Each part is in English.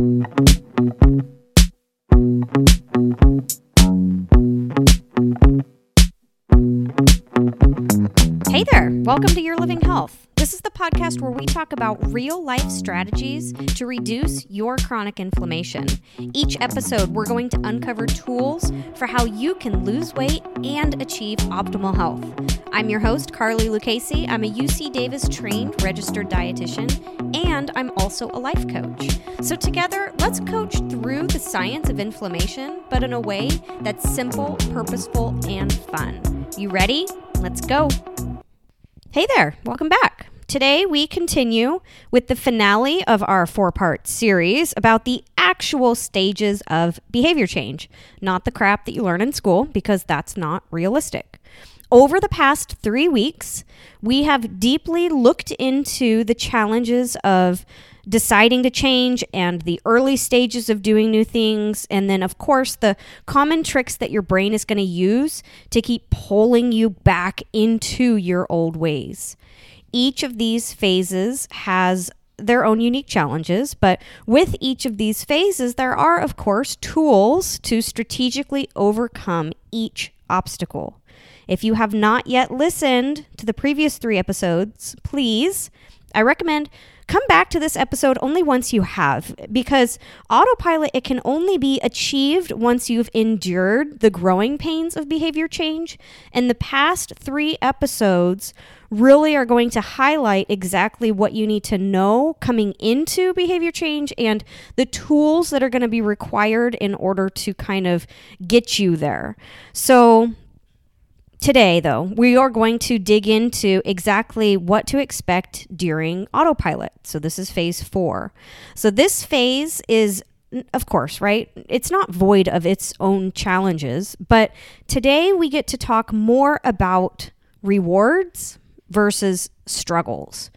Hey there, welcome to Your Living Health. Podcast where we talk about real life strategies to reduce your chronic inflammation. Each episode, we're going to uncover tools for how you can lose weight and achieve optimal health. I'm your host, Carly Lucchesi. I'm a UC Davis trained registered dietitian, and I'm also a life coach. So, together, let's coach through the science of inflammation, but in a way that's simple, purposeful, and fun. You ready? Let's go. Hey there, welcome back. Today we continue with the finale of our four part series about the actual stages of behavior change, not the crap that you learn in school, because that's not realistic. Over the past three weeks, we have deeply looked into the challenges of deciding to change and the early stages of doing new things. And then, of course, the common tricks that your brain is going to use to keep pulling you back into your old ways. Each of these phases has their own unique challenges, but with each of these phases, there are, of course, tools to strategically overcome each obstacle. If you have not yet listened to the previous three episodes, please, I recommend come back to this episode only once you have because autopilot it can only be achieved once you've endured the growing pains of behavior change and the past 3 episodes really are going to highlight exactly what you need to know coming into behavior change and the tools that are going to be required in order to kind of get you there. So, Today, though, we are going to dig into exactly what to expect during autopilot. So, this is phase four. So, this phase is, of course, right? It's not void of its own challenges, but today we get to talk more about rewards versus struggles.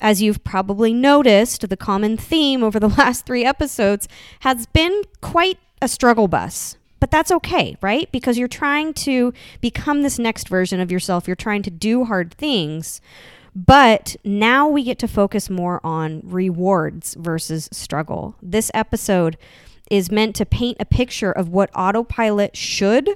As you've probably noticed, the common theme over the last three episodes has been quite a struggle bus but that's okay, right? Because you're trying to become this next version of yourself. You're trying to do hard things. But now we get to focus more on rewards versus struggle. This episode is meant to paint a picture of what autopilot should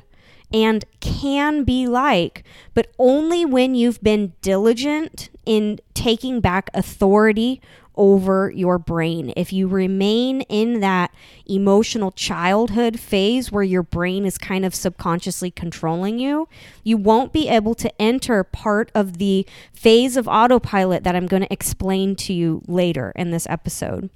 and can be like, but only when you've been diligent in taking back authority over your brain. If you remain in that emotional childhood phase where your brain is kind of subconsciously controlling you, you won't be able to enter part of the phase of autopilot that I'm going to explain to you later in this episode.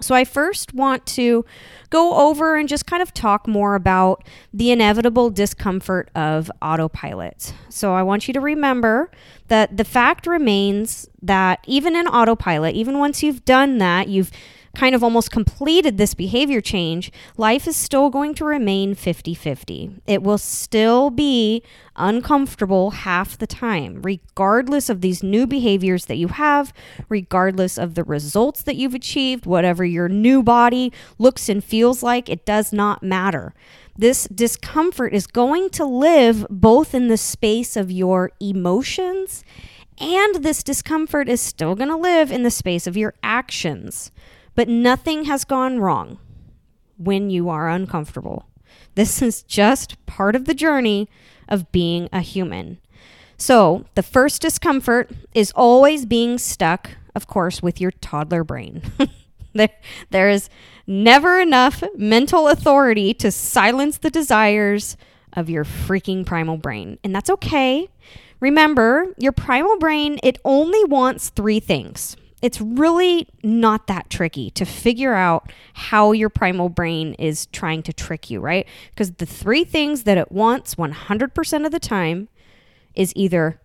So, I first want to go over and just kind of talk more about the inevitable discomfort of autopilot. So, I want you to remember that the fact remains that even in autopilot, even once you've done that, you've kind of almost completed this behavior change, life is still going to remain 50 50. It will still be uncomfortable half the time, regardless of these new behaviors that you have, regardless of the results that you've achieved, whatever your new body looks and feels like, it does not matter. This discomfort is going to live both in the space of your emotions and this discomfort is still going to live in the space of your actions. But nothing has gone wrong when you are uncomfortable. This is just part of the journey of being a human. So, the first discomfort is always being stuck, of course, with your toddler brain. there, there is never enough mental authority to silence the desires of your freaking primal brain. And that's okay. Remember, your primal brain, it only wants three things it's really not that tricky to figure out how your primal brain is trying to trick you, right? Because the three things that it wants 100% of the time is either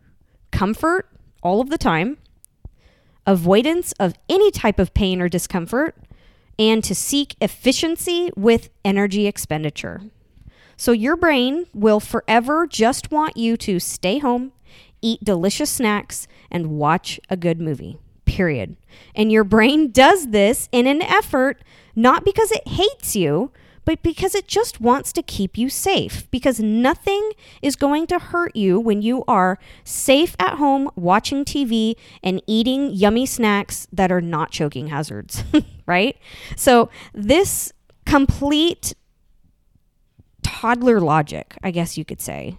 comfort all of the time, avoidance of any type of pain or discomfort, and to seek efficiency with energy expenditure. So your brain will forever just want you to stay home, eat delicious snacks, and watch a good movie period. And your brain does this in an effort not because it hates you, but because it just wants to keep you safe. Because nothing is going to hurt you when you are safe at home watching TV and eating yummy snacks that are not choking hazards, right? So, this complete toddler logic, I guess you could say.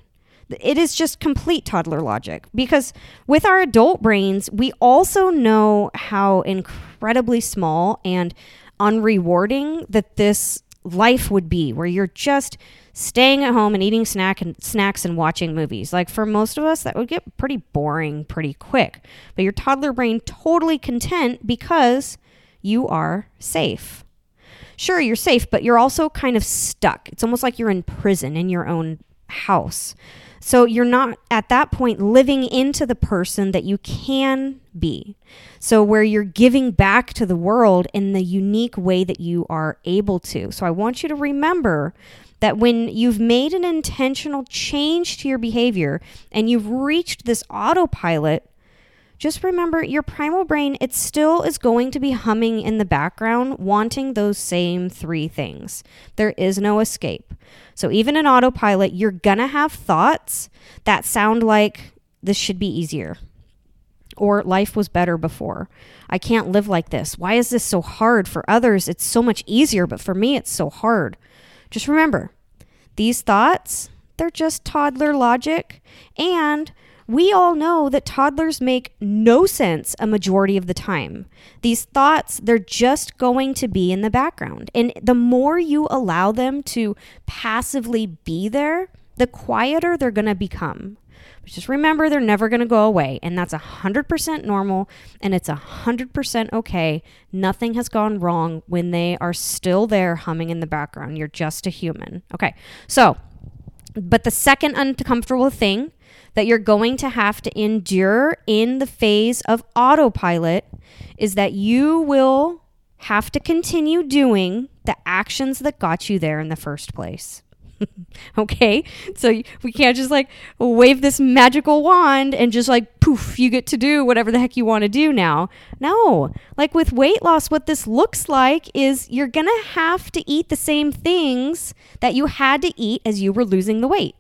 It is just complete toddler logic because with our adult brains, we also know how incredibly small and unrewarding that this life would be where you're just staying at home and eating snack and snacks and watching movies. Like for most of us that would get pretty boring pretty quick. But your toddler brain totally content because you are safe. Sure, you're safe, but you're also kind of stuck. It's almost like you're in prison in your own house. So you're not at that point living into the person that you can be. So where you're giving back to the world in the unique way that you are able to. So I want you to remember that when you've made an intentional change to your behavior and you've reached this autopilot, just remember your primal brain, it still is going to be humming in the background, wanting those same three things. There is no escape. So even in autopilot, you're going to have thoughts that sound like this should be easier or life was better before. I can't live like this. Why is this so hard? For others, it's so much easier, but for me, it's so hard. Just remember, these thoughts, they're just toddler logic and we all know that toddlers make no sense a majority of the time. These thoughts, they're just going to be in the background. And the more you allow them to passively be there, the quieter they're going to become. But just remember, they're never going to go away. And that's 100% normal and it's 100% okay. Nothing has gone wrong when they are still there humming in the background. You're just a human. Okay. So, but the second uncomfortable thing that you're going to have to endure in the phase of autopilot is that you will have to continue doing the actions that got you there in the first place. okay? So we can't just like wave this magical wand and just like poof, you get to do whatever the heck you want to do now. No. Like with weight loss, what this looks like is you're going to have to eat the same things that you had to eat as you were losing the weight.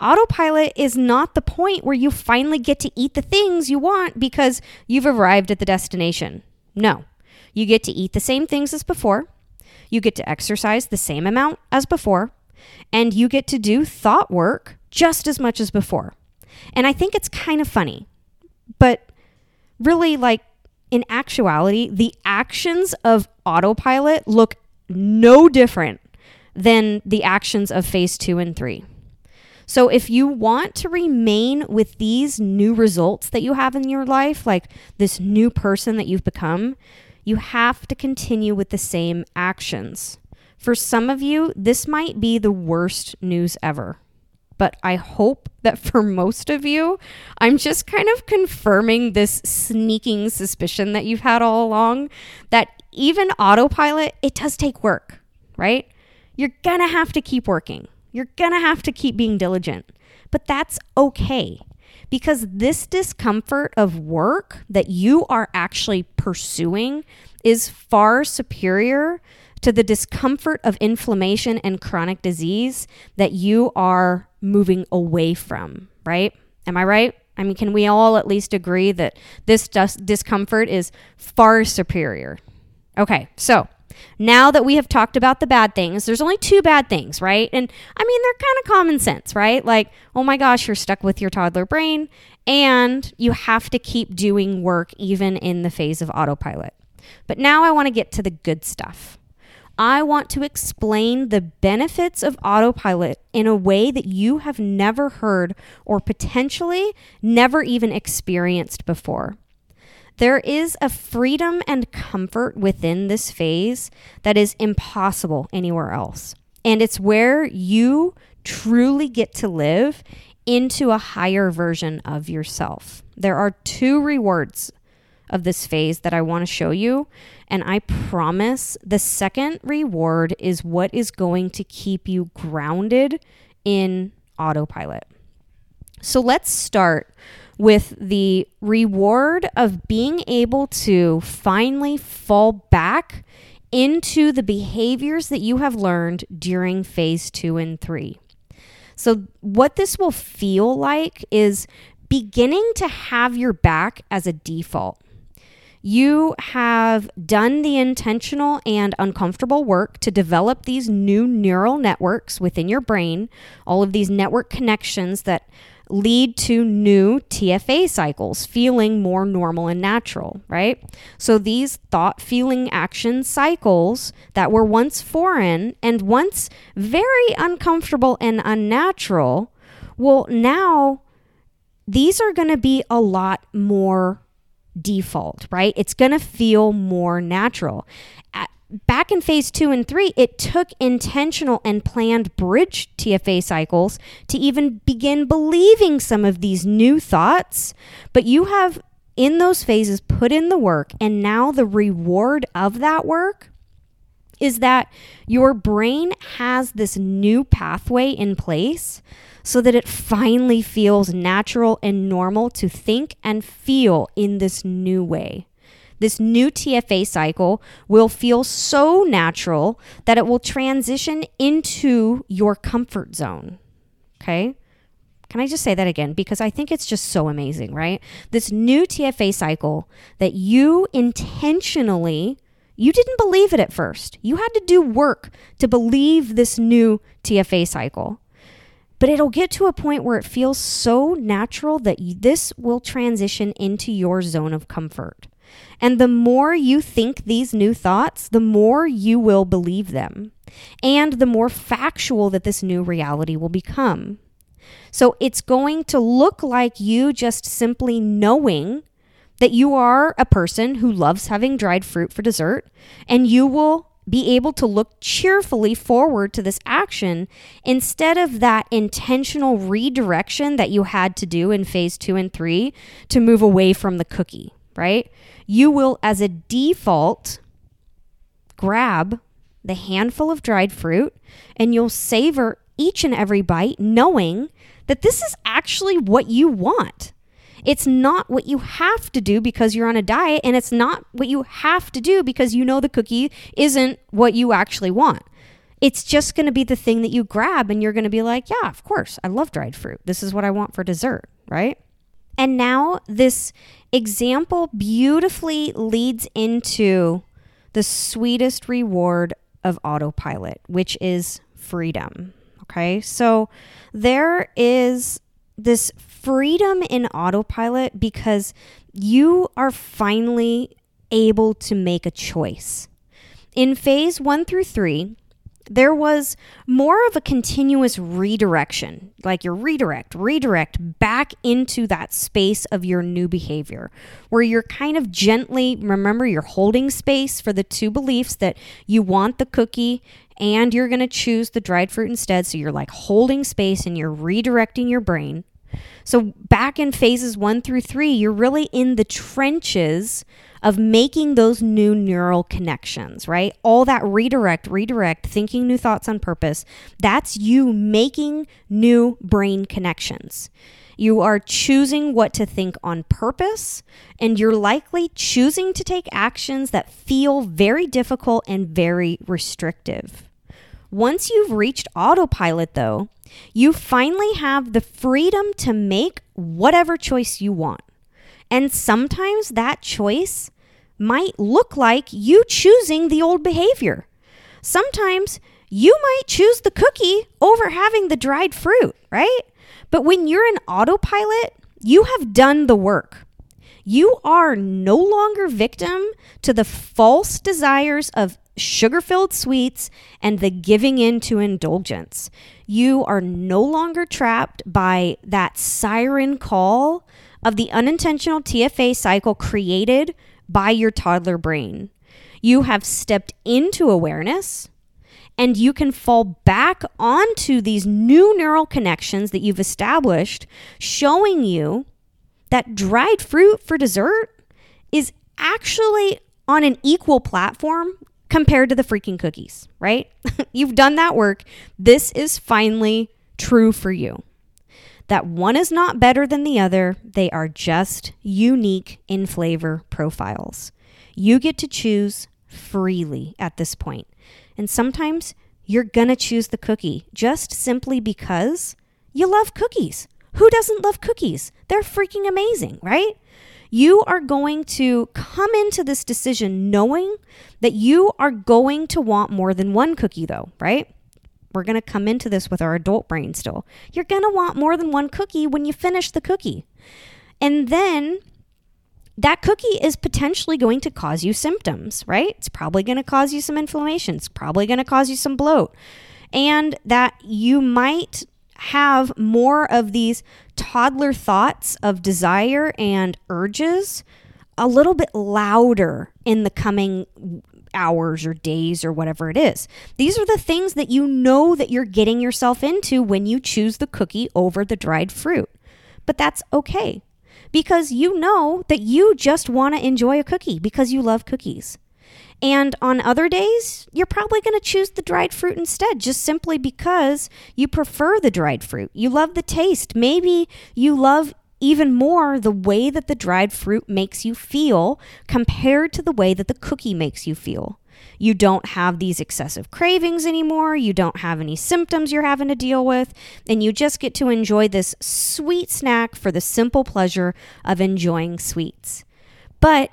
Autopilot is not the point where you finally get to eat the things you want because you've arrived at the destination. No. You get to eat the same things as before. You get to exercise the same amount as before. And you get to do thought work just as much as before. And I think it's kind of funny. But really, like in actuality, the actions of autopilot look no different than the actions of phase two and three. So if you want to remain with these new results that you have in your life, like this new person that you've become, you have to continue with the same actions. For some of you, this might be the worst news ever. But I hope that for most of you, I'm just kind of confirming this sneaking suspicion that you've had all along that even autopilot, it does take work, right? You're gonna have to keep working. You're going to have to keep being diligent, but that's okay because this discomfort of work that you are actually pursuing is far superior to the discomfort of inflammation and chronic disease that you are moving away from, right? Am I right? I mean, can we all at least agree that this dis- discomfort is far superior? Okay, so now that we have talked about the bad things, there's only two bad things, right? And I mean, they're kind of common sense, right? Like, oh my gosh, you're stuck with your toddler brain and you have to keep doing work even in the phase of autopilot. But now I want to get to the good stuff. I want to explain the benefits of autopilot in a way that you have never heard or potentially never even experienced before. There is a freedom and comfort within this phase that is impossible anywhere else. And it's where you truly get to live into a higher version of yourself. There are two rewards of this phase that I want to show you. And I promise the second reward is what is going to keep you grounded in autopilot. So let's start with the reward of being able to finally fall back into the behaviors that you have learned during phase two and three. So, what this will feel like is beginning to have your back as a default. You have done the intentional and uncomfortable work to develop these new neural networks within your brain, all of these network connections that lead to new TFA cycles, feeling more normal and natural, right? So these thought, feeling, action cycles that were once foreign and once very uncomfortable and unnatural, well, now these are going to be a lot more default, right? It's going to feel more natural. Back in phase two and three, it took intentional and planned bridge TFA cycles to even begin believing some of these new thoughts. But you have, in those phases, put in the work, and now the reward of that work is that your brain has this new pathway in place so that it finally feels natural and normal to think and feel in this new way. This new TFA cycle will feel so natural that it will transition into your comfort zone. Okay? Can I just say that again? Because I think it's just so amazing, right? This new TFA cycle that you intentionally, you didn't believe it at first. You had to do work to believe this new TFA cycle. But it'll get to a point where it feels so natural that this will transition into your zone of comfort. And the more you think these new thoughts, the more you will believe them. And the more factual that this new reality will become. So it's going to look like you just simply knowing that you are a person who loves having dried fruit for dessert, and you will be able to look cheerfully forward to this action instead of that intentional redirection that you had to do in phase two and three to move away from the cookie, right? You will, as a default, grab the handful of dried fruit and you'll savor each and every bite knowing that this is actually what you want. It's not what you have to do because you're on a diet, and it's not what you have to do because you know the cookie isn't what you actually want. It's just going to be the thing that you grab, and you're going to be like, yeah, of course, I love dried fruit. This is what I want for dessert, right? And now this example beautifully leads into the sweetest reward of autopilot, which is freedom. Okay. So there is this freedom in autopilot because you are finally able to make a choice. In phase one through three, there was more of a continuous redirection, like your redirect, redirect back into that space of your new behavior, where you're kind of gently, remember, you're holding space for the two beliefs that you want the cookie and you're going to choose the dried fruit instead. So you're like holding space and you're redirecting your brain. So, back in phases one through three, you're really in the trenches of making those new neural connections, right? All that redirect, redirect, thinking new thoughts on purpose, that's you making new brain connections. You are choosing what to think on purpose, and you're likely choosing to take actions that feel very difficult and very restrictive. Once you've reached autopilot, though, you finally have the freedom to make whatever choice you want. And sometimes that choice might look like you choosing the old behavior. Sometimes you might choose the cookie over having the dried fruit, right? But when you're in autopilot, you have done the work. You are no longer victim to the false desires of sugar filled sweets and the giving in to indulgence. You are no longer trapped by that siren call of the unintentional TFA cycle created by your toddler brain. You have stepped into awareness and you can fall back onto these new neural connections that you've established, showing you that dried fruit for dessert is actually on an equal platform compared to the freaking cookies, right? You've done that work. This is finally true for you. That one is not better than the other, they are just unique in flavor profiles. You get to choose freely at this point. And sometimes you're going to choose the cookie just simply because you love cookies. Who doesn't love cookies? They're freaking amazing, right? You are going to come into this decision knowing that you are going to want more than one cookie, though, right? We're going to come into this with our adult brain still. You're going to want more than one cookie when you finish the cookie. And then that cookie is potentially going to cause you symptoms, right? It's probably going to cause you some inflammation. It's probably going to cause you some bloat. And that you might have more of these toddler thoughts of desire and urges a little bit louder in the coming hours or days or whatever it is. These are the things that you know that you're getting yourself into when you choose the cookie over the dried fruit. But that's okay because you know that you just want to enjoy a cookie because you love cookies. And on other days, you're probably going to choose the dried fruit instead, just simply because you prefer the dried fruit. You love the taste. Maybe you love even more the way that the dried fruit makes you feel compared to the way that the cookie makes you feel. You don't have these excessive cravings anymore. You don't have any symptoms you're having to deal with. And you just get to enjoy this sweet snack for the simple pleasure of enjoying sweets. But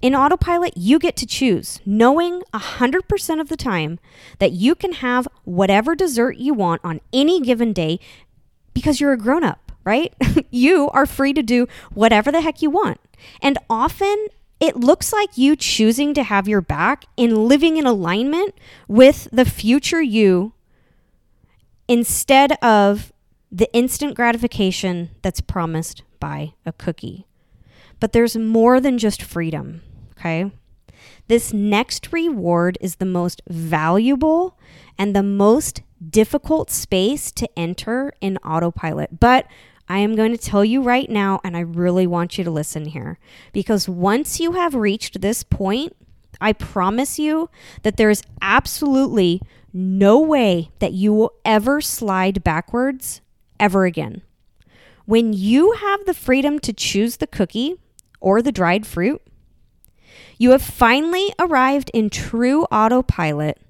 in autopilot, you get to choose, knowing 100% of the time that you can have whatever dessert you want on any given day because you're a grown up, right? you are free to do whatever the heck you want. And often it looks like you choosing to have your back and living in alignment with the future you instead of the instant gratification that's promised by a cookie. But there's more than just freedom okay? This next reward is the most valuable and the most difficult space to enter in autopilot. But I am going to tell you right now, and I really want you to listen here, because once you have reached this point, I promise you that there is absolutely no way that you will ever slide backwards ever again. When you have the freedom to choose the cookie or the dried fruit, you have finally arrived in true autopilot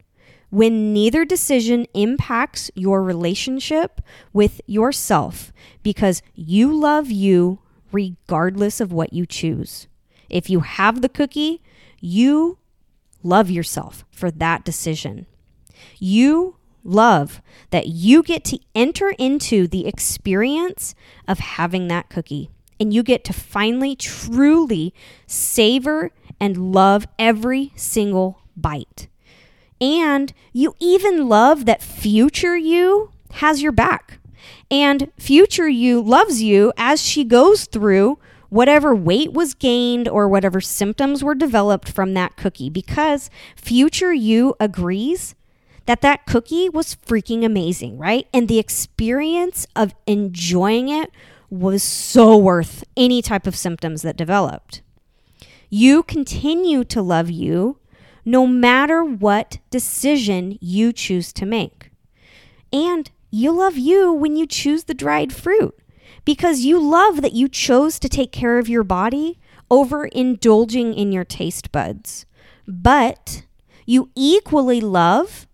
when neither decision impacts your relationship with yourself because you love you regardless of what you choose. If you have the cookie, you love yourself for that decision. You love that you get to enter into the experience of having that cookie and you get to finally truly savor and love every single bite. And you even love that future you has your back. And future you loves you as she goes through whatever weight was gained or whatever symptoms were developed from that cookie because future you agrees that that cookie was freaking amazing, right? And the experience of enjoying it was so worth any type of symptoms that developed. You continue to love you no matter what decision you choose to make. And you love you when you choose the dried fruit because you love that you chose to take care of your body over indulging in your taste buds. But you equally love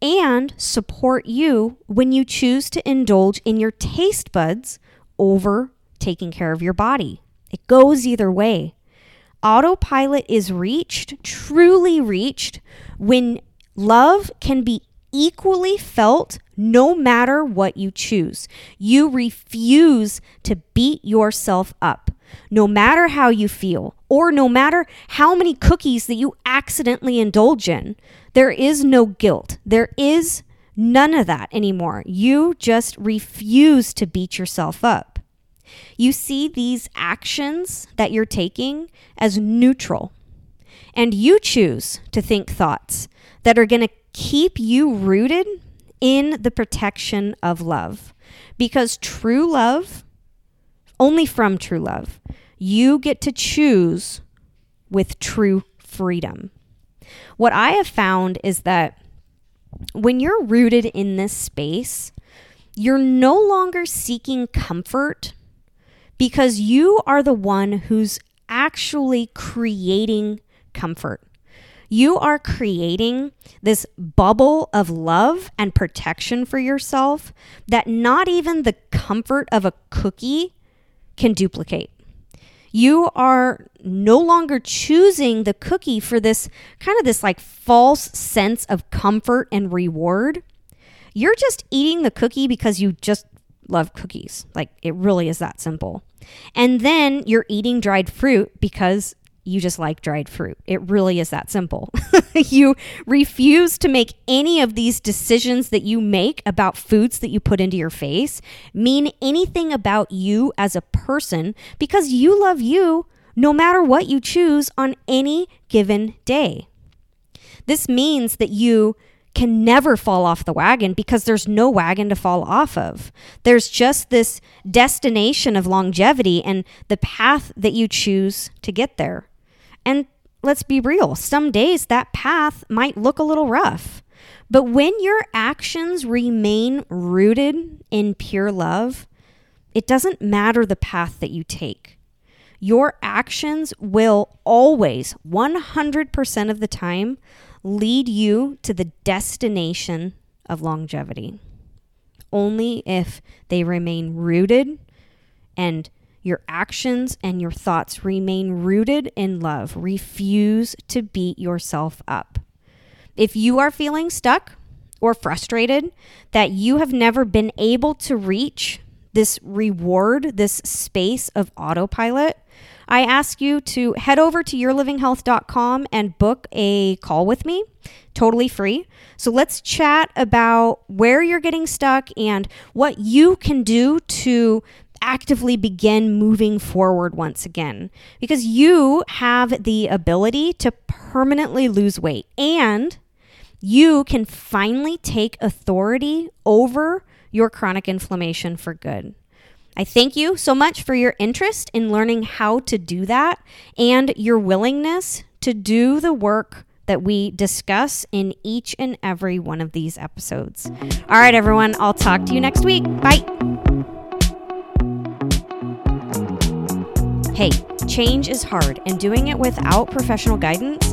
and support you when you choose to indulge in your taste buds over taking care of your body. It goes either way. Autopilot is reached, truly reached, when love can be equally felt no matter what you choose. You refuse to beat yourself up, no matter how you feel, or no matter how many cookies that you accidentally indulge in. There is no guilt. There is none of that anymore. You just refuse to beat yourself up. You see these actions that you're taking as neutral, and you choose to think thoughts that are going to keep you rooted in the protection of love. Because true love, only from true love, you get to choose with true freedom. What I have found is that when you're rooted in this space, you're no longer seeking comfort because you are the one who's actually creating comfort. you are creating this bubble of love and protection for yourself that not even the comfort of a cookie can duplicate. You are no longer choosing the cookie for this kind of this like false sense of comfort and reward. You're just eating the cookie because you just love cookies. Like it really is that simple. And then you're eating dried fruit because you just like dried fruit. It really is that simple. you refuse to make any of these decisions that you make about foods that you put into your face mean anything about you as a person because you love you no matter what you choose on any given day. This means that you can never fall off the wagon because there's no wagon to fall off of. There's just this destination of longevity and the path that you choose to get there. And let's be real, some days that path might look a little rough. But when your actions remain rooted in pure love, it doesn't matter the path that you take. Your actions will always, 100% of the time, lead you to the destination of longevity. Only if they remain rooted and your actions and your thoughts remain rooted in love. Refuse to beat yourself up. If you are feeling stuck or frustrated that you have never been able to reach this reward, this space of autopilot, I ask you to head over to yourlivinghealth.com and book a call with me, totally free. So let's chat about where you're getting stuck and what you can do to actively begin moving forward once again because you have the ability to permanently lose weight and you can finally take authority over your chronic inflammation for good. I thank you so much for your interest in learning how to do that and your willingness to do the work that we discuss in each and every one of these episodes. All right, everyone, I'll talk to you next week. Bye. Hey, change is hard, and doing it without professional guidance